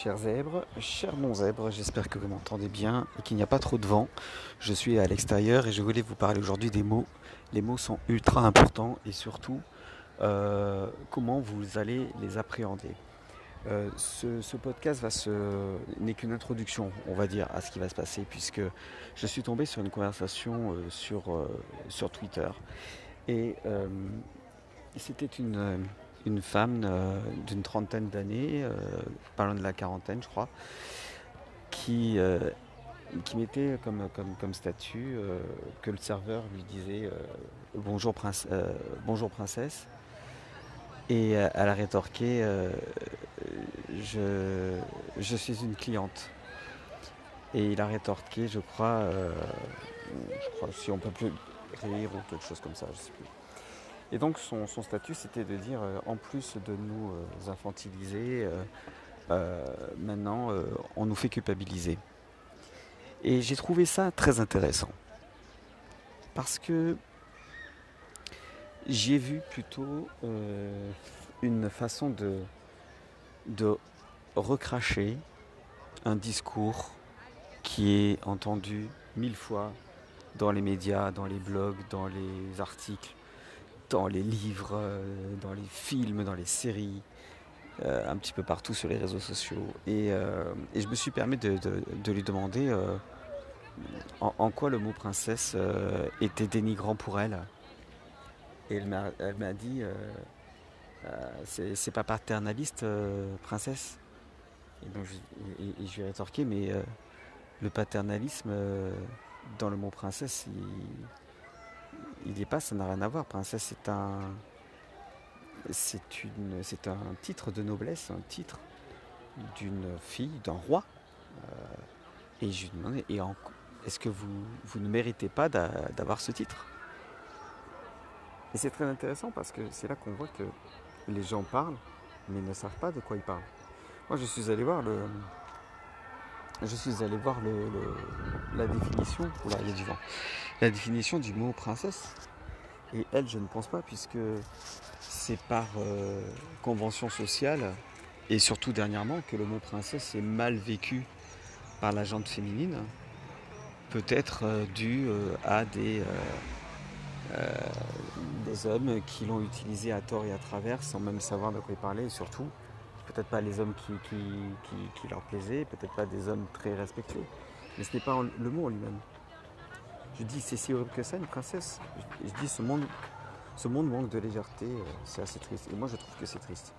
Chers zèbres, chers non-zèbres, j'espère que vous m'entendez bien et qu'il n'y a pas trop de vent. Je suis à l'extérieur et je voulais vous parler aujourd'hui des mots. Les mots sont ultra importants et surtout euh, comment vous allez les appréhender. Euh, ce, podcast n'est qu'une introduction, on va dire, à ce qui va se passer, puisque je suis tombé sur une conversation euh, sur, sur Twitter. Et c'était une, une femme euh, d'une trentaine d'années, euh, parlant de la quarantaine je crois, qui, euh, qui mettait comme, comme, comme statut que le serveur lui disait bonjour, bonjour princesse. Et elle a rétorqué je, je suis une cliente. Et il a rétorqué, je crois, je crois si on peut plus rire ou quelque chose comme ça, je sais plus. Et donc son, statut, c'était de dire, euh, en plus de nous euh, infantiliser, euh, maintenant, on nous fait culpabiliser. Et j'ai trouvé ça très intéressant. Parce que j'ai vu plutôt une façon de, de recracher un discours qui est entendu mille fois dans les médias, dans les blogs, dans les articles, dans les livres, euh, dans les films, dans les séries, euh, un petit peu partout sur les réseaux sociaux. Et, euh, je me suis permis de, lui demander en, quoi le mot princesse était dénigrant pour elle. Et elle m'a dit c'est pas paternaliste, princesse. Et donc je, je lui ai rétorqué mais le paternalisme dans le mot princesse, il, pas, ça n'a rien à voir. Princesse, c'est un, c'est une, c'est un titre de noblesse, un titre d'une fille, d'un roi. Euh, et je lui demandais, et est-ce que vous, vous ne méritez pas d'avoir ce titre? Et c'est très intéressant parce que c'est là qu'on voit que les gens parlent, mais ne savent pas de quoi ils parlent. Moi, je suis allé voir le, je suis allé voir la définition, il y a du vent, la définition du mot princesse. Et elle, je ne pense pas, puisque c'est par euh, convention sociale, et surtout dernièrement, que le mot princesse est mal vécu par la gente féminine, peut-être euh, dû euh, à des, des hommes qui l'ont utilisé à tort et à travers, sans même savoir de quoi il parlait, et surtout peut-être pas les hommes qui, leur plaisaient, peut-être pas des hommes très respectueux. Mais ce n'est pas le mot en lui-même. Je dis, c'est si horrible que ça, une princesse. Je, dis, ce monde, ce monde manque de légèreté, euh, c'est assez triste. Et moi, je trouve que c'est triste.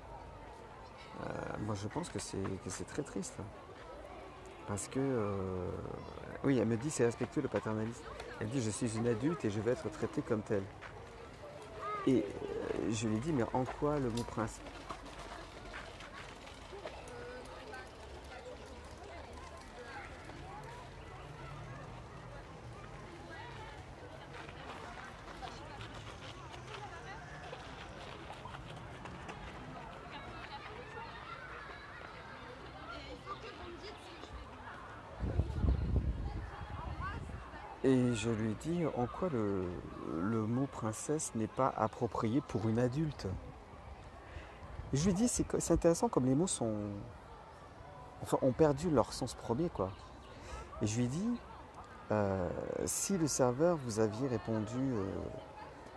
Euh, moi, je pense que c'est très triste. Parce que, euh, oui, elle me dit, c'est respectueux le paternalisme. Elle dit, je suis une adulte et je vais être traitée comme telle. Et je lui dis, mais en quoi le mot prince? Et je lui ai dit en quoi le, mot princesse n'est pas approprié pour une adulte? je lui ai dit c'est, intéressant comme les mots sont, enfin, ont perdu leur sens premier quoi. Et je lui ai dit euh, si le serveur vous aviez répondu euh,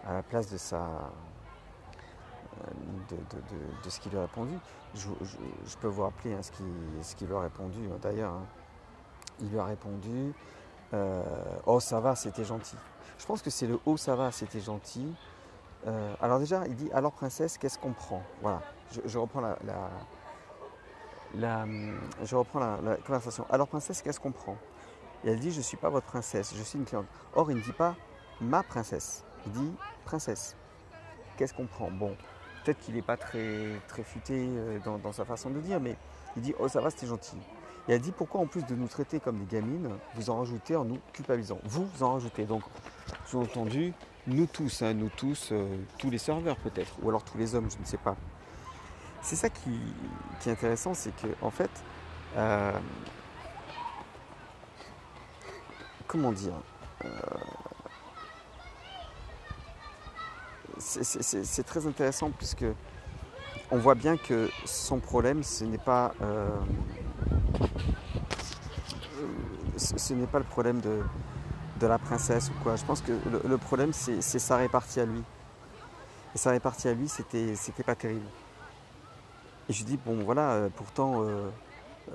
à la place de sa euh, de, ce qu'il a répondu, je, peux vous rappeler hein, ce, qu'il, lui a répondu hein, d'ailleurs. Hein. Il lui a répondu euh, oh ça va, c'était gentil. Je pense que c'est le oh ça va, c'était gentil. Euh, alors déjà, il dit alors princesse, qu'est-ce qu'on prend? Voilà, je, reprends la, je reprends la, conversation. Alors princesse, qu'est-ce qu'on prend? Et elle dit je suis pas votre princesse, je suis une cliente. Or il ne dit pas ma princesse, il dit princesse. Qu'est-ce qu'on prend? Bon, peut-être qu'il n'est pas très très futé euh, dans, dans sa façon de dire, mais il dit oh ça va, c'était gentil. Et elle dit pourquoi en plus de nous traiter comme des gamines, vous en rajoutez en nous culpabilisant? Vous, vous en rajoutez. Donc, sous-entendu, nous tous, hein, nous tous, euh, tous les serveurs peut-être, ou alors tous les hommes, je ne sais pas. C'est ça qui, est intéressant, c'est que en fait, euh, comment dire, euh, c'est très intéressant puisque on voit bien que son problème, ce n'est pas ce, n'est pas le problème de, la princesse ou quoi. Je pense que le, problème, c'est sa répartie à lui. Et sa répartie à lui, c'était pas terrible. Et je dis, bon voilà, euh, pourtant, euh, euh,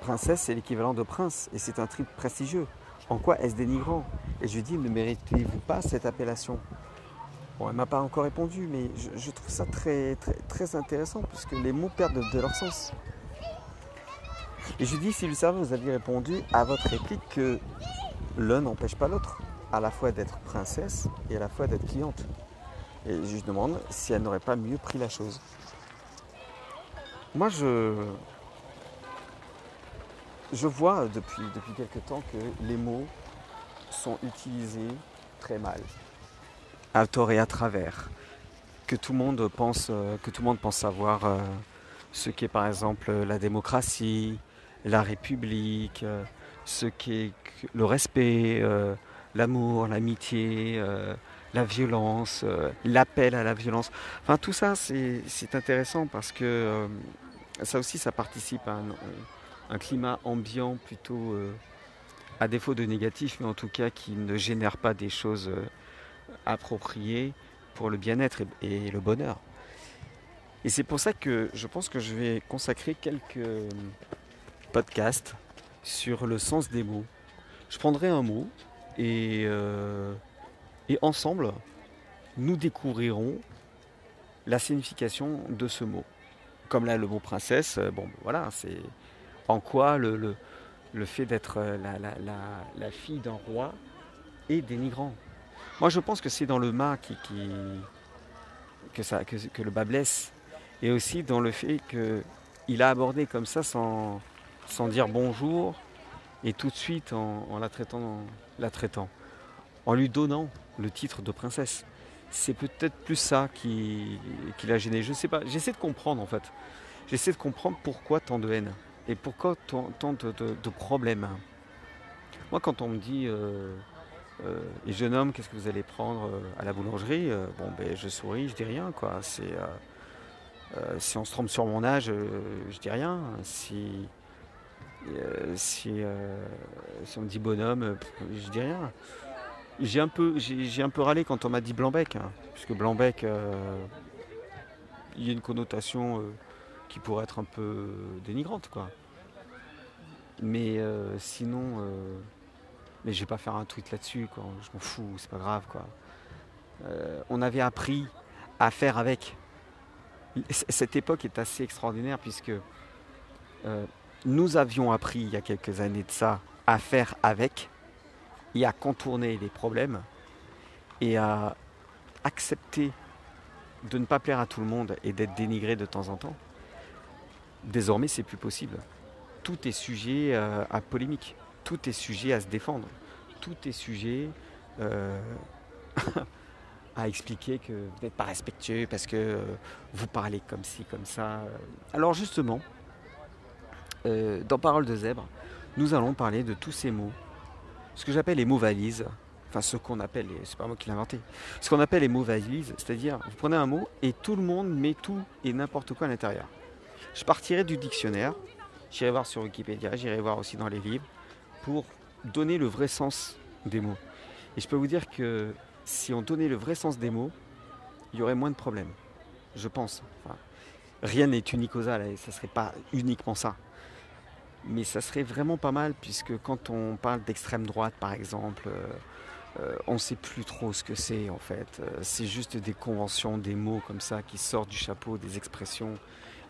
princesse, c'est l'équivalent de prince. Et c'est un titre prestigieux. En quoi est-ce dénigrant? Et je lui dis, ne méritez-vous pas cette appellation? Bon, elle m'a pas encore répondu, mais je, trouve ça très, très, intéressant puisque les mots perdent de, leur sens. Et je lui dis, si le savez, vous aviez répondu à votre réplique que l'un n'empêche pas l'autre, à la fois d'être princesse et à la fois d'être cliente. Et je lui demande si elle n'aurait pas mieux pris la chose. Moi, je, je vois depuis, depuis quelque temps que les mots sont utilisés très mal, à tort et à travers, que tout le monde pense, euh, que tout le monde pense savoir euh, ce qu'est par exemple la démocratie, la République, euh, ce le respect, l'amour, l'amitié, la violence, l'appel à la violence. Enfin tout ça c'est intéressant parce que ça aussi ça participe à un, climat ambiant plutôt euh, à défaut de négatif, mais en tout cas qui ne génère pas des choses euh, appropriées pour le bien-être et, le bonheur. Et c'est pour ça que je pense que je vais consacrer quelques euh, podcasts sur le sens des mots. Je prendrai un mot et, et ensemble, nous découvrirons la signification de ce mot. Comme là, le mot princesse, bon, voilà, c'est en quoi le, fait d'être euh, la, fille d'un roi est dénigrant. Moi, je pense que c'est dans le mât qui, que, ça, que, le bas blesse, et aussi dans le fait qu'il a abordé comme ça sans, sans dire bonjour, et tout de suite en, la, traitant, la traitant, en lui donnant le titre de princesse. C'est peut-être plus ça qui, qui l'a gêné. Je sais pas. J'essaie de comprendre en fait. J'essaie de comprendre pourquoi tant de haine. Et pourquoi tant, de, problèmes Moi, quand on me dit, euh, euh, les jeunes hommes, qu'est-ce que vous allez prendre euh, à la boulangerie Bon, ben, je souris, je dis rien, quoi. Si on se trompe sur mon âge, je dis rien. Si, si, si, on me dit bonhomme, je dis rien. J'ai un peu, j'ai, un peu râlé quand on m'a dit blanc-bec, hein, puisque blanc-bec, il y a une connotation qui pourrait être un peu dénigrante quoi. Mais euh, sinon, euh, mais je vais pas faire un tweet là-dessus quoi. Je m'en fous, c'est pas grave quoi. Euh, on avait appris à faire avec. Cette époque est assez extraordinaire puisque nous avions appris il y a quelques années de ça à faire avec et à contourner les problèmes et à accepter de ne pas plaire à tout le monde et d'être dénigré de temps en temps. Désormais, c'est plus possible. Tout est sujet euh, à polémique. Tout est sujet à se défendre. Tout est sujet euh, à expliquer que vous n'êtes pas respectueux parce que euh, vous parlez comme ci, comme ça. Alors justement, dans Parole de zèbre, nous allons parler de tous ces mots. Ce que j'appelle les mots valises. Enfin, ce qu'on appelle, c'est pas moi qui l'ai inventé, ce qu'on appelle les mots valises, c'est-à-dire vous prenez un mot et tout le monde met tout et n'importe quoi à l'intérieur. Je partirai du dictionnaire, j'irai voir sur Wikipédia, j'irai voir aussi dans les livres, pour donner le vrai sens des mots. Et je peux vous dire que si on donnait le vrai sens des mots, il y aurait moins de problèmes. Je pense. rien n'est unicausal et ça ne serait pas uniquement ça. Mais ça serait vraiment pas mal puisque quand on parle d'extrême droite par exemple, euh, euh, on ne sait plus trop ce que c'est en fait. Euh, c'est juste des conventions, des mots comme ça qui sortent du chapeau, des expressions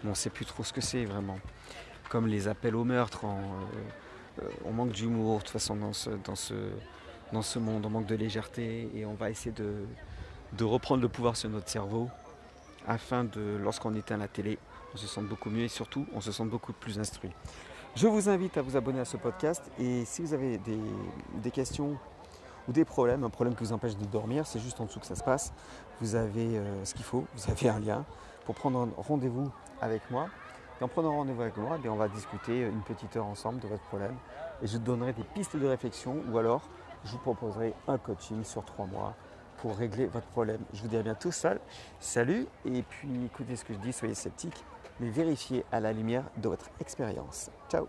on ne sait plus trop ce que c'est vraiment. Comme les appels au meurtre, on manque d'humour de toute façon dans ce, dans, ce, dans ce monde, on manque de légèreté et on va essayer de, de reprendre le pouvoir sur notre cerveau afin de, lorsqu'on éteint la télé, on se sente beaucoup mieux et surtout on se sente beaucoup plus instruit. Je vous invite à vous abonner à ce podcast et si vous avez des, questions ou des problèmes, un problème qui vous empêche de dormir, c'est juste en dessous que ça se passe. Vous avez euh, ce qu'il faut, vous avez un lien pour prendre rendez-vous avec moi. Et en prenant rendez-vous avec moi, eh on va discuter une petite heure ensemble de votre problème. Et je donnerai des pistes de réflexion ou alors je vous proposerai un coaching sur trois mois pour régler votre problème. Je vous dis à bientôt, salut et puis écoutez ce que je dis, soyez sceptiques, mais vérifiez à la lumière de votre expérience. Ciao